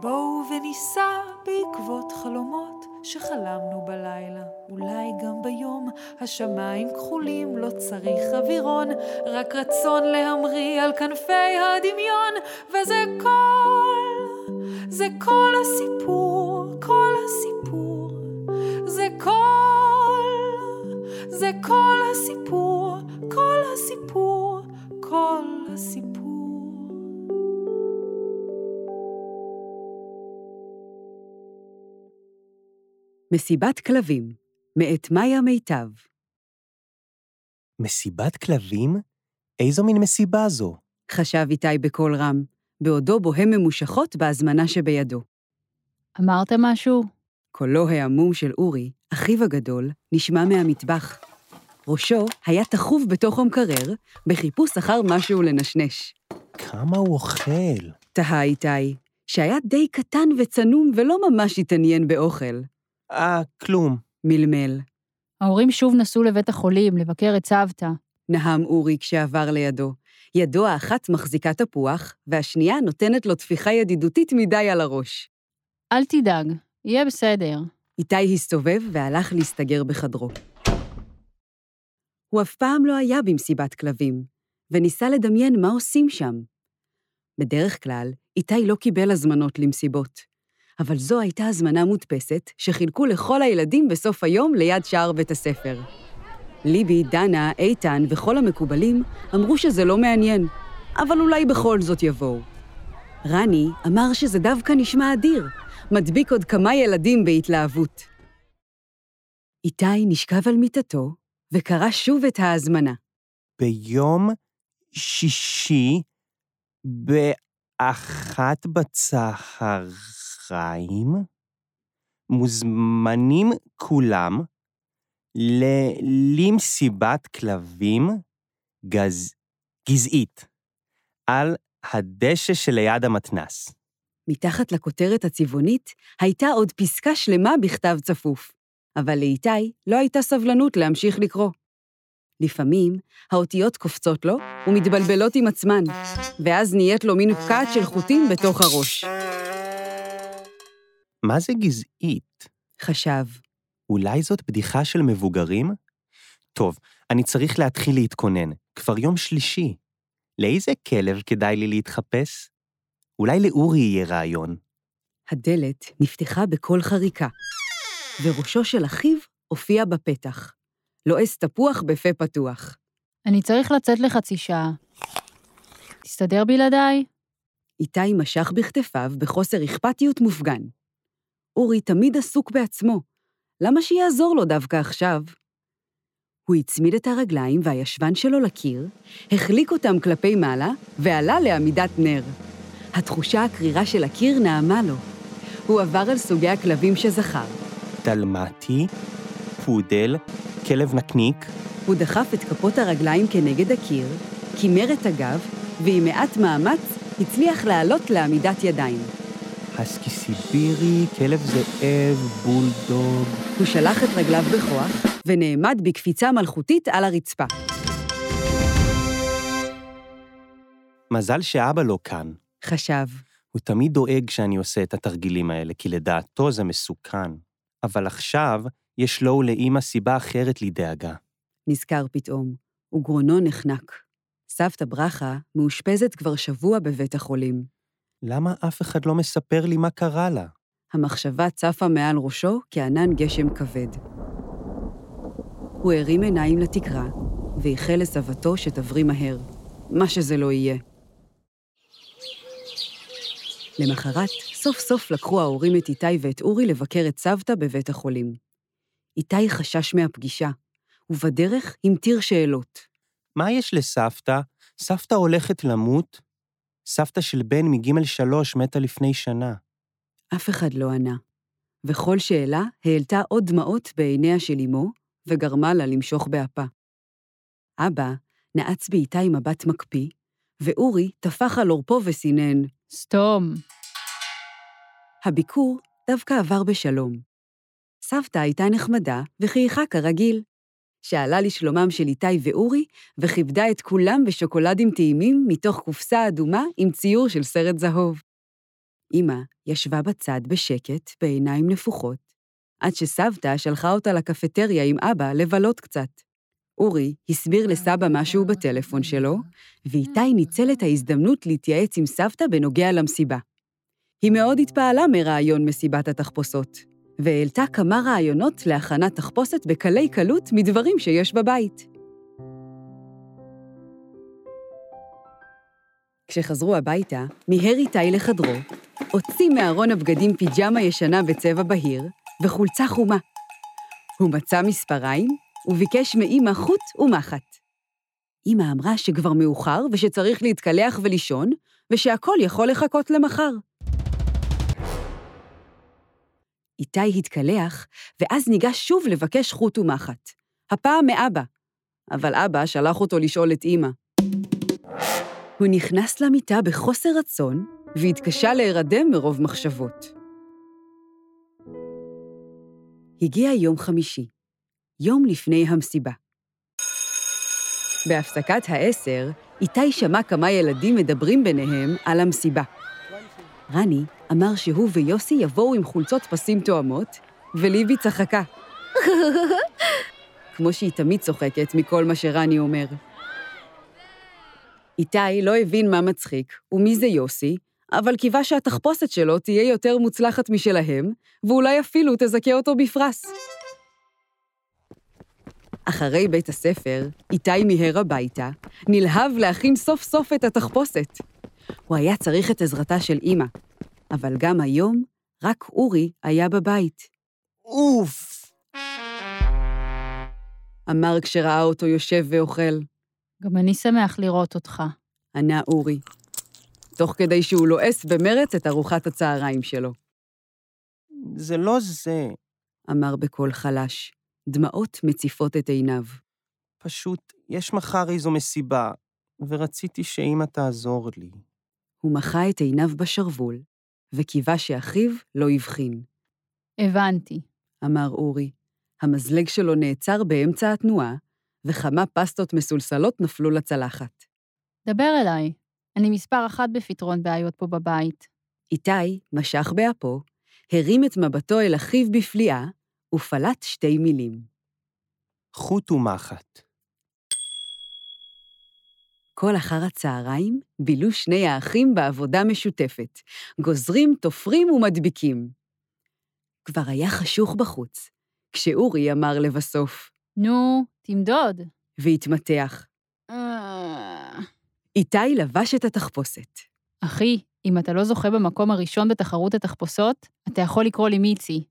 בואו וניסע בעקבות חלומות שחלמנו בלילה, אולי גם ביום. השמיים כחולים, לא צריך אווירון, רק רצון להמריא על כנפי הדמיון, וזה כל, זה כל הסיפור, כל הסיפור, זה כל, זה כל הסיפור, כל הסיפור, כל הסיפור. מסיבת כלבים, מאת מאיה מיטב. מסיבת כלבים? איזו מין מסיבה זו? חשב איתי בקול רם, בעודו בוהם ממושכות בהזמנה שבידו. אמרת משהו? קולו העמום של אורי, אחיו הגדול, נשמע מהמטבח. ראשו היה תחוב בתוך המקרר, בחיפוש אחר משהו לנשנש. כמה הוא אוכל? תהה איתי, שהיה די קטן וצנום ולא ממש התעניין באוכל. אה, כלום. מלמל. ההורים שוב נסעו לבית החולים לבקר את סבתא. נהם אורי כשעבר לידו. ידו האחת מחזיקה תפוח, והשנייה נותנת לו טפיחה ידידותית מדי על הראש. אל תדאג, יהיה בסדר. איתי הסתובב והלך להסתגר בחדרו. הוא אף פעם לא היה במסיבת כלבים, וניסה לדמיין מה עושים שם. בדרך כלל, איתי לא קיבל הזמנות למסיבות. אבל זו הייתה הזמנה מודפסת שחילקו לכל הילדים בסוף היום ליד שער בית הספר. ליבי, דנה, איתן וכל המקובלים אמרו שזה לא מעניין, אבל אולי בכל זאת יבואו. רני אמר שזה דווקא נשמע אדיר, מדביק עוד כמה ילדים בהתלהבות. איתי נשכב על מיטתו וקרא שוב את ההזמנה. ביום שישי, באחת בצהריים, מוזמנים כולם למסיבת כלבים גז... גזעית על הדשא שליד המתנס. מתחת לכותרת הצבעונית הייתה עוד פסקה שלמה בכתב צפוף, אבל לאיתי לא הייתה סבלנות להמשיך לקרוא. לפעמים האותיות קופצות לו ומתבלבלות עם עצמן, ואז נהיית לו מין פקעת של חוטים בתוך הראש. מה זה גזעית? חשב, אולי זאת בדיחה של מבוגרים? טוב, אני צריך להתחיל להתכונן, כבר יום שלישי. לאיזה כלב כדאי לי להתחפש? אולי לאורי יהיה רעיון. הדלת נפתחה בקול חריקה, וראשו של אחיו הופיע בפתח. לועס תפוח בפה פתוח. אני צריך לצאת לחצי שעה. תסתדר בלעדיי? איתי משך בכתפיו בחוסר אכפתיות מופגן. אורי תמיד עסוק בעצמו, למה שיעזור לו דווקא עכשיו? הוא הצמיד את הרגליים והישבן שלו לקיר, החליק אותם כלפי מעלה ועלה לעמידת נר. התחושה הקרירה של הקיר נעמה לו. הוא עבר על סוגי הכלבים שזכר. דלמטי, פודל, כלב נקניק, הוא דחף את כפות הרגליים כנגד הקיר, קימר את הגב, ועם מעט מאמץ הצליח לעלות לעמידת ידיים. הסקי סיבירי, כלב זאב, בולדוג. הוא שלח את רגליו בכוח, ונעמד בקפיצה מלכותית על הרצפה. מזל שאבא לא כאן. חשב, הוא תמיד דואג כשאני עושה את התרגילים האלה, כי לדעתו זה מסוכן. אבל עכשיו יש לו ולאמא סיבה אחרת לדאגה. נזכר פתאום, וגרונו נחנק. סבתא ברכה מאושפזת כבר שבוע בבית החולים. למה אף אחד לא מספר לי מה קרה לה? המחשבה צפה מעל ראשו כענן גשם כבד. הוא הרים עיניים לתקרה, ואיחל לסבתו שתבריא מהר, מה שזה לא יהיה. למחרת, סוף סוף לקחו ההורים את איתי ואת אורי לבקר את סבתא בבית החולים. איתי חשש מהפגישה, ובדרך המטיר שאלות. מה יש לסבתא? סבתא הולכת למות? סבתא של בן מגימל שלוש מתה לפני שנה. אף אחד לא ענה, וכל שאלה העלתה עוד דמעות בעיניה של אמו, וגרמה לה למשוך באפה. אבא נעץ באיתי מבט מקפיא, ואורי טפח על עורפו וסינן. סתום. הביקור דווקא עבר בשלום. סבתא הייתה נחמדה וחייכה כרגיל. שאלה לשלומם של איתי ואורי, וכיבדה את כולם בשוקולדים טעימים מתוך קופסה אדומה עם ציור של סרט זהוב. אמא ישבה בצד בשקט, בעיניים נפוחות, עד שסבתא שלחה אותה לקפטריה עם אבא לבלות קצת. אורי הסביר לסבא משהו בטלפון שלו, ואיתי ניצל את ההזדמנות להתייעץ עם סבתא בנוגע למסיבה. היא מאוד התפעלה מרעיון מסיבת התחפושות, והעלתה כמה רעיונות להכנת תחפושת בקלי קלות מדברים שיש בבית. כשחזרו הביתה, מיהר איתי לחדרו, הוציא מארון הבגדים פיג'מה ישנה בצבע בהיר וחולצה חומה. הוא מצא מספריים וביקש מאמא חוט ומחט. אמא אמרה שכבר מאוחר ושצריך להתקלח ולישון, ושהכול יכול לחכות למחר. איתי התקלח, ואז ניגש שוב לבקש חוט ומחט. הפעם מאבא, אבל אבא שלח אותו לשאול את אמא. הוא נכנס למיטה בחוסר רצון, והתקשה להירדם מרוב מחשבות. הגיע יום חמישי, יום לפני המסיבה. בהפסקת העשר, איתי שמע כמה ילדים מדברים ביניהם על המסיבה. רני אמר שהוא ויוסי יבואו עם חולצות פסים תואמות, וליבי צחקה. כמו שהיא תמיד צוחקת מכל מה שרני אומר. איתי לא הבין מה מצחיק ומי זה יוסי, אבל קיווה שהתחפושת שלו תהיה יותר מוצלחת משלהם, ואולי אפילו תזכה אותו בפרס. אחרי בית הספר, איתי מיהר הביתה, נלהב להכין סוף סוף את התחפושת. הוא היה צריך את עזרתה של אמא, אבל גם היום, רק אורי היה בבית. אוף! אמר כשראה אותו יושב ואוכל. גם אני שמח לראות אותך. ענה אורי, תוך כדי שהוא לועס במרץ את ארוחת הצהריים שלו. זה לא זה, אמר בקול חלש, דמעות מציפות את עיניו. פשוט יש מחר איזו מסיבה, ורציתי שאמא תעזור לי. הוא מחה את עיניו בשרוול, וקיווה שאחיו לא הבחין. הבנתי. אמר אורי. המזלג שלו נעצר באמצע התנועה, וכמה פסטות מסולסלות נפלו לצלחת. דבר אליי. אני מספר אחת בפתרון בעיות פה בבית. איתי משך באפו, הרים את מבטו אל אחיו בפליאה, ופלט שתי מילים. חוט ומחט. כל אחר הצהריים בילו שני האחים בעבודה משותפת, גוזרים, תופרים ומדביקים. כבר היה חשוך בחוץ, כשאורי אמר לבסוף, נו, תמדוד. והתמתח. אה, איתי לבש את התחפושת. אחי, אם אתה לא זוכה במקום הראשון בתחרות התחפושות, אתה יכול לקרוא לי מיצי.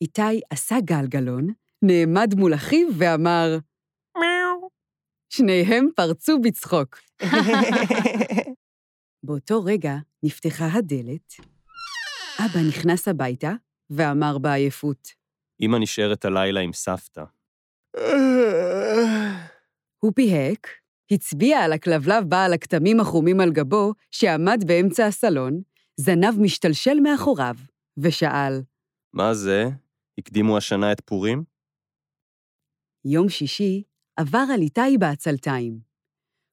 איתי עשה גלגלון, נעמד מול אחיו ואמר, שניהם פרצו בצחוק. באותו רגע נפתחה הדלת, אבא נכנס הביתה ואמר בעייפות, אמא נשארת הלילה עם סבתא. הוא פיהק, הצביע על הכלבלב בעל הכתמים החומים על גבו, שעמד באמצע הסלון, זנב משתלשל מאחוריו, ושאל, מה זה? הקדימו השנה את פורים? יום שישי עבר על איתי בעצלתיים.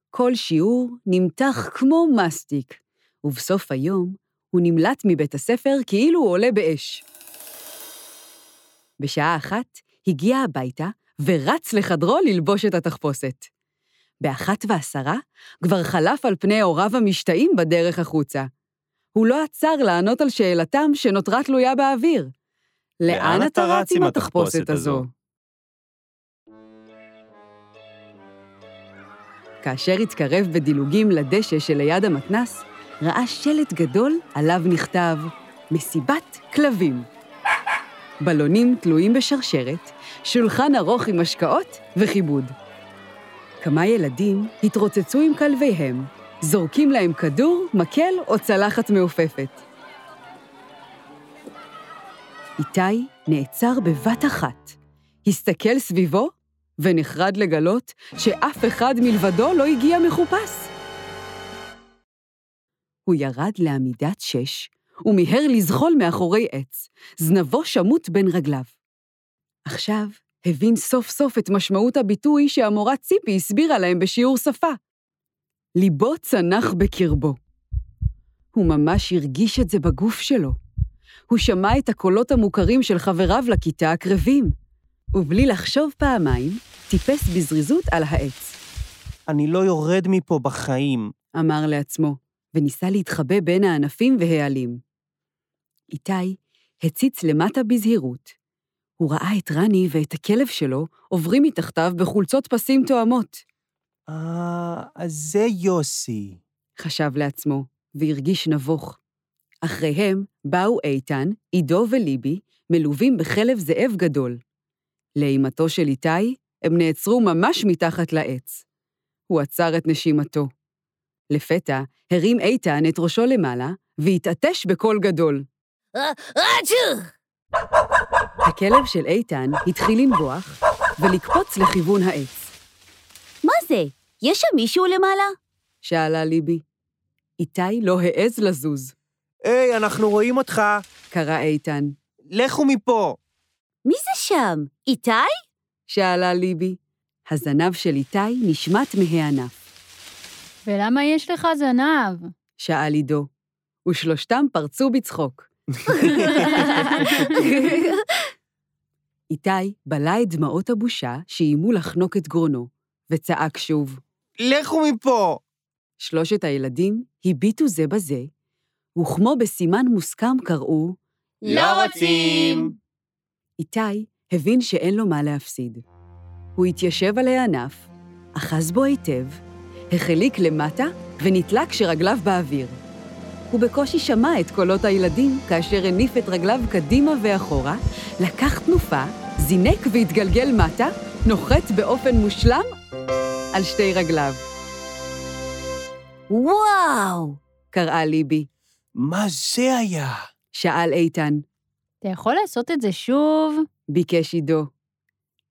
כל שיעור נמתח כמו מסטיק, ובסוף היום הוא נמלט מבית הספר כאילו הוא עולה באש. בשעה אחת הגיע הביתה ורץ לחדרו ללבוש את התחפושת. באחת ועשרה כבר חלף על פני הוריו המשתאים בדרך החוצה. הוא לא עצר לענות על שאלתם שנותרה תלויה באוויר. לאן אתה רץ עם התחפושת הזו? כאשר התקרב בדילוגים לדשא שליד המתנס, ראה שלט גדול עליו נכתב מסיבת כלבים. בלונים תלויים בשרשרת, שולחן ארוך עם השקעות וכיבוד. כמה ילדים התרוצצו עם כלביהם, זורקים להם כדור, מקל או צלחת מעופפת. איתי נעצר בבת אחת, הסתכל סביבו ונחרד לגלות שאף אחד מלבדו לא הגיע מחופש. הוא ירד לעמידת שש, ומיהר לזחול מאחורי עץ, זנבו שמוט בין רגליו. עכשיו הבין סוף סוף את משמעות הביטוי שהמורה ציפי הסבירה להם בשיעור שפה. ליבו צנח בקרבו. הוא ממש הרגיש את זה בגוף שלו. הוא שמע את הקולות המוכרים של חבריו לכיתה הקרבים, ובלי לחשוב פעמיים, טיפס בזריזות על העץ. אני לא יורד מפה בחיים. אמר לעצמו, וניסה להתחבא בין הענפים והעלים. איתי הציץ למטה בזהירות. הוא ראה את רני ואת הכלב שלו עוברים מתחתיו בחולצות פסים תואמות. אה, אז זה יוסי. חשב לעצמו, והרגיש נבוך. אחריהם באו איתן, עידו וליבי, מלווים בכלב זאב גדול. לאימתו של איתי, הם נעצרו ממש מתחת לעץ. הוא עצר את נשימתו. לפתע הרים איתן את ראשו למעלה והתעטש בקול גדול. אצ'ו! הכלב של איתן התחיל לנבוח ולקפוץ לכיוון העץ. מה זה? יש שם מישהו למעלה? שאלה ליבי. איתי לא העז לזוז. היי, אנחנו רואים אותך. קרא איתן. לכו מפה. מי זה שם? איתי? שאלה ליבי. הזנב של איתי נשמט מהענף. ולמה יש לך זנב? שאל עידו, ושלושתם פרצו בצחוק. איתי בלע את דמעות הבושה שאיימו לחנוק את גרונו, וצעק שוב. לכו מפה. שלושת הילדים הביטו זה בזה, וכמו בסימן מוסכם קראו, לא רוצים. איתי הבין שאין לו מה להפסיד. הוא התיישב על הענף, אחז בו היטב, החליק למטה ונתלה כשרגליו באוויר. הוא בקושי שמע את קולות הילדים כאשר הניף את רגליו קדימה ואחורה, לקח תנופה, זינק והתגלגל מטה, נוחת באופן מושלם על שתי רגליו. וואו! קראה ליבי. מה זה היה? שאל איתן, אתה יכול לעשות את זה שוב? ביקש עידו.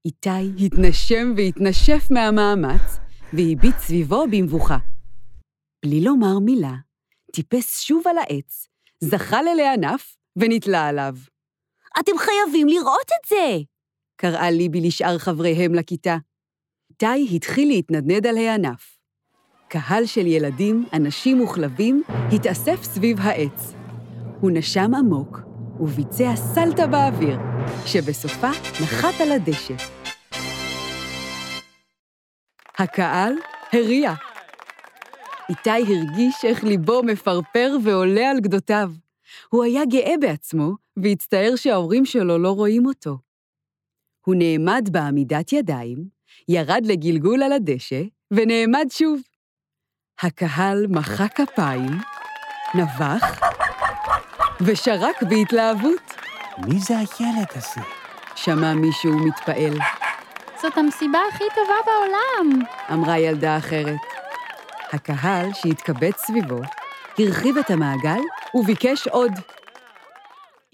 איתי התנשם והתנשף מהמאמץ, והביט סביבו במבוכה. בלי לומר מילה, טיפס שוב על העץ, זחל אלי ענף ונתלה עליו. אתם חייבים לראות את זה! קראה ליבי לשאר חבריהם לכיתה. איתי התחיל להתנדנד על הענף. קהל של ילדים, אנשים וכלבים התאסף סביב העץ. הוא נשם עמוק וביצע סלטה באוויר, שבסופה נחת על הדשא. הקהל הריע. איתי הרגיש איך ליבו מפרפר ועולה על גדותיו. הוא היה גאה בעצמו, והצטער שההורים שלו לא רואים אותו. הוא נעמד בעמידת ידיים, ירד לגלגול על הדשא, ונעמד שוב. הקהל מחא כפיים, נבח, ושרק בהתלהבות. מי זה הילד הזה? שמע מישהו מתפעל, זאת המסיבה הכי טובה בעולם. אמרה ילדה אחרת. הקהל שהתקבץ סביבו, הרחיב את המעגל וביקש עוד.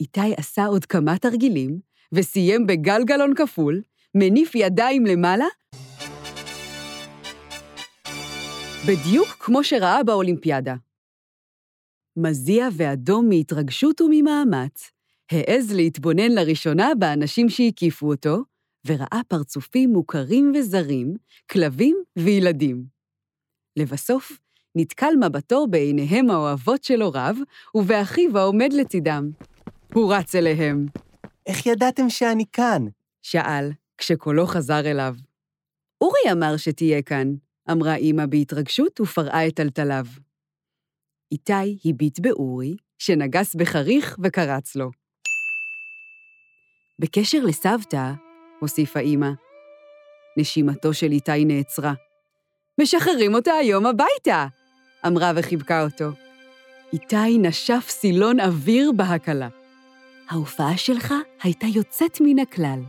איתי עשה עוד כמה תרגילים, וסיים בגלגלון כפול, מניף ידיים למעלה, בדיוק כמו שראה באולימפיאדה. מזיע ואדום מהתרגשות וממאמץ, העז להתבונן לראשונה באנשים שהקיפו אותו, וראה פרצופים מוכרים וזרים, כלבים וילדים. לבסוף, נתקל מבטו בעיניהם האוהבות של הוריו, ובאחיו העומד לצידם. הוא רץ אליהם, איך ידעתם שאני כאן? שאל, כשקולו חזר אליו. אורי אמר שתהיה כאן, אמרה אמא בהתרגשות ופרעה את טלטליו. איתי הביט באורי, שנגס בחריך וקרץ לו. בקשר לסבתא, הוסיפה אמא, נשימתו של איתי נעצרה. משחררים אותה היום הביתה! אמרה וחיבקה אותו. איתי נשף סילון אוויר בהקלה. ההופעה שלך הייתה יוצאת מן הכלל,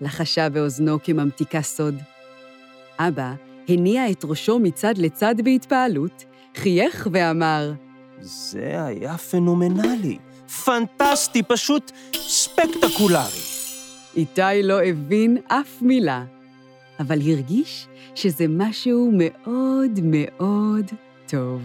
לחשה באוזנו כממתיקה סוד. אבא הניע את ראשו מצד לצד בהתפעלות, חייך ואמר, זה היה פנומנלי. פנטסטי, פשוט ספקטקולרי. איתי לא הבין אף מילה, אבל הרגיש שזה משהו מאוד מאוד טוב.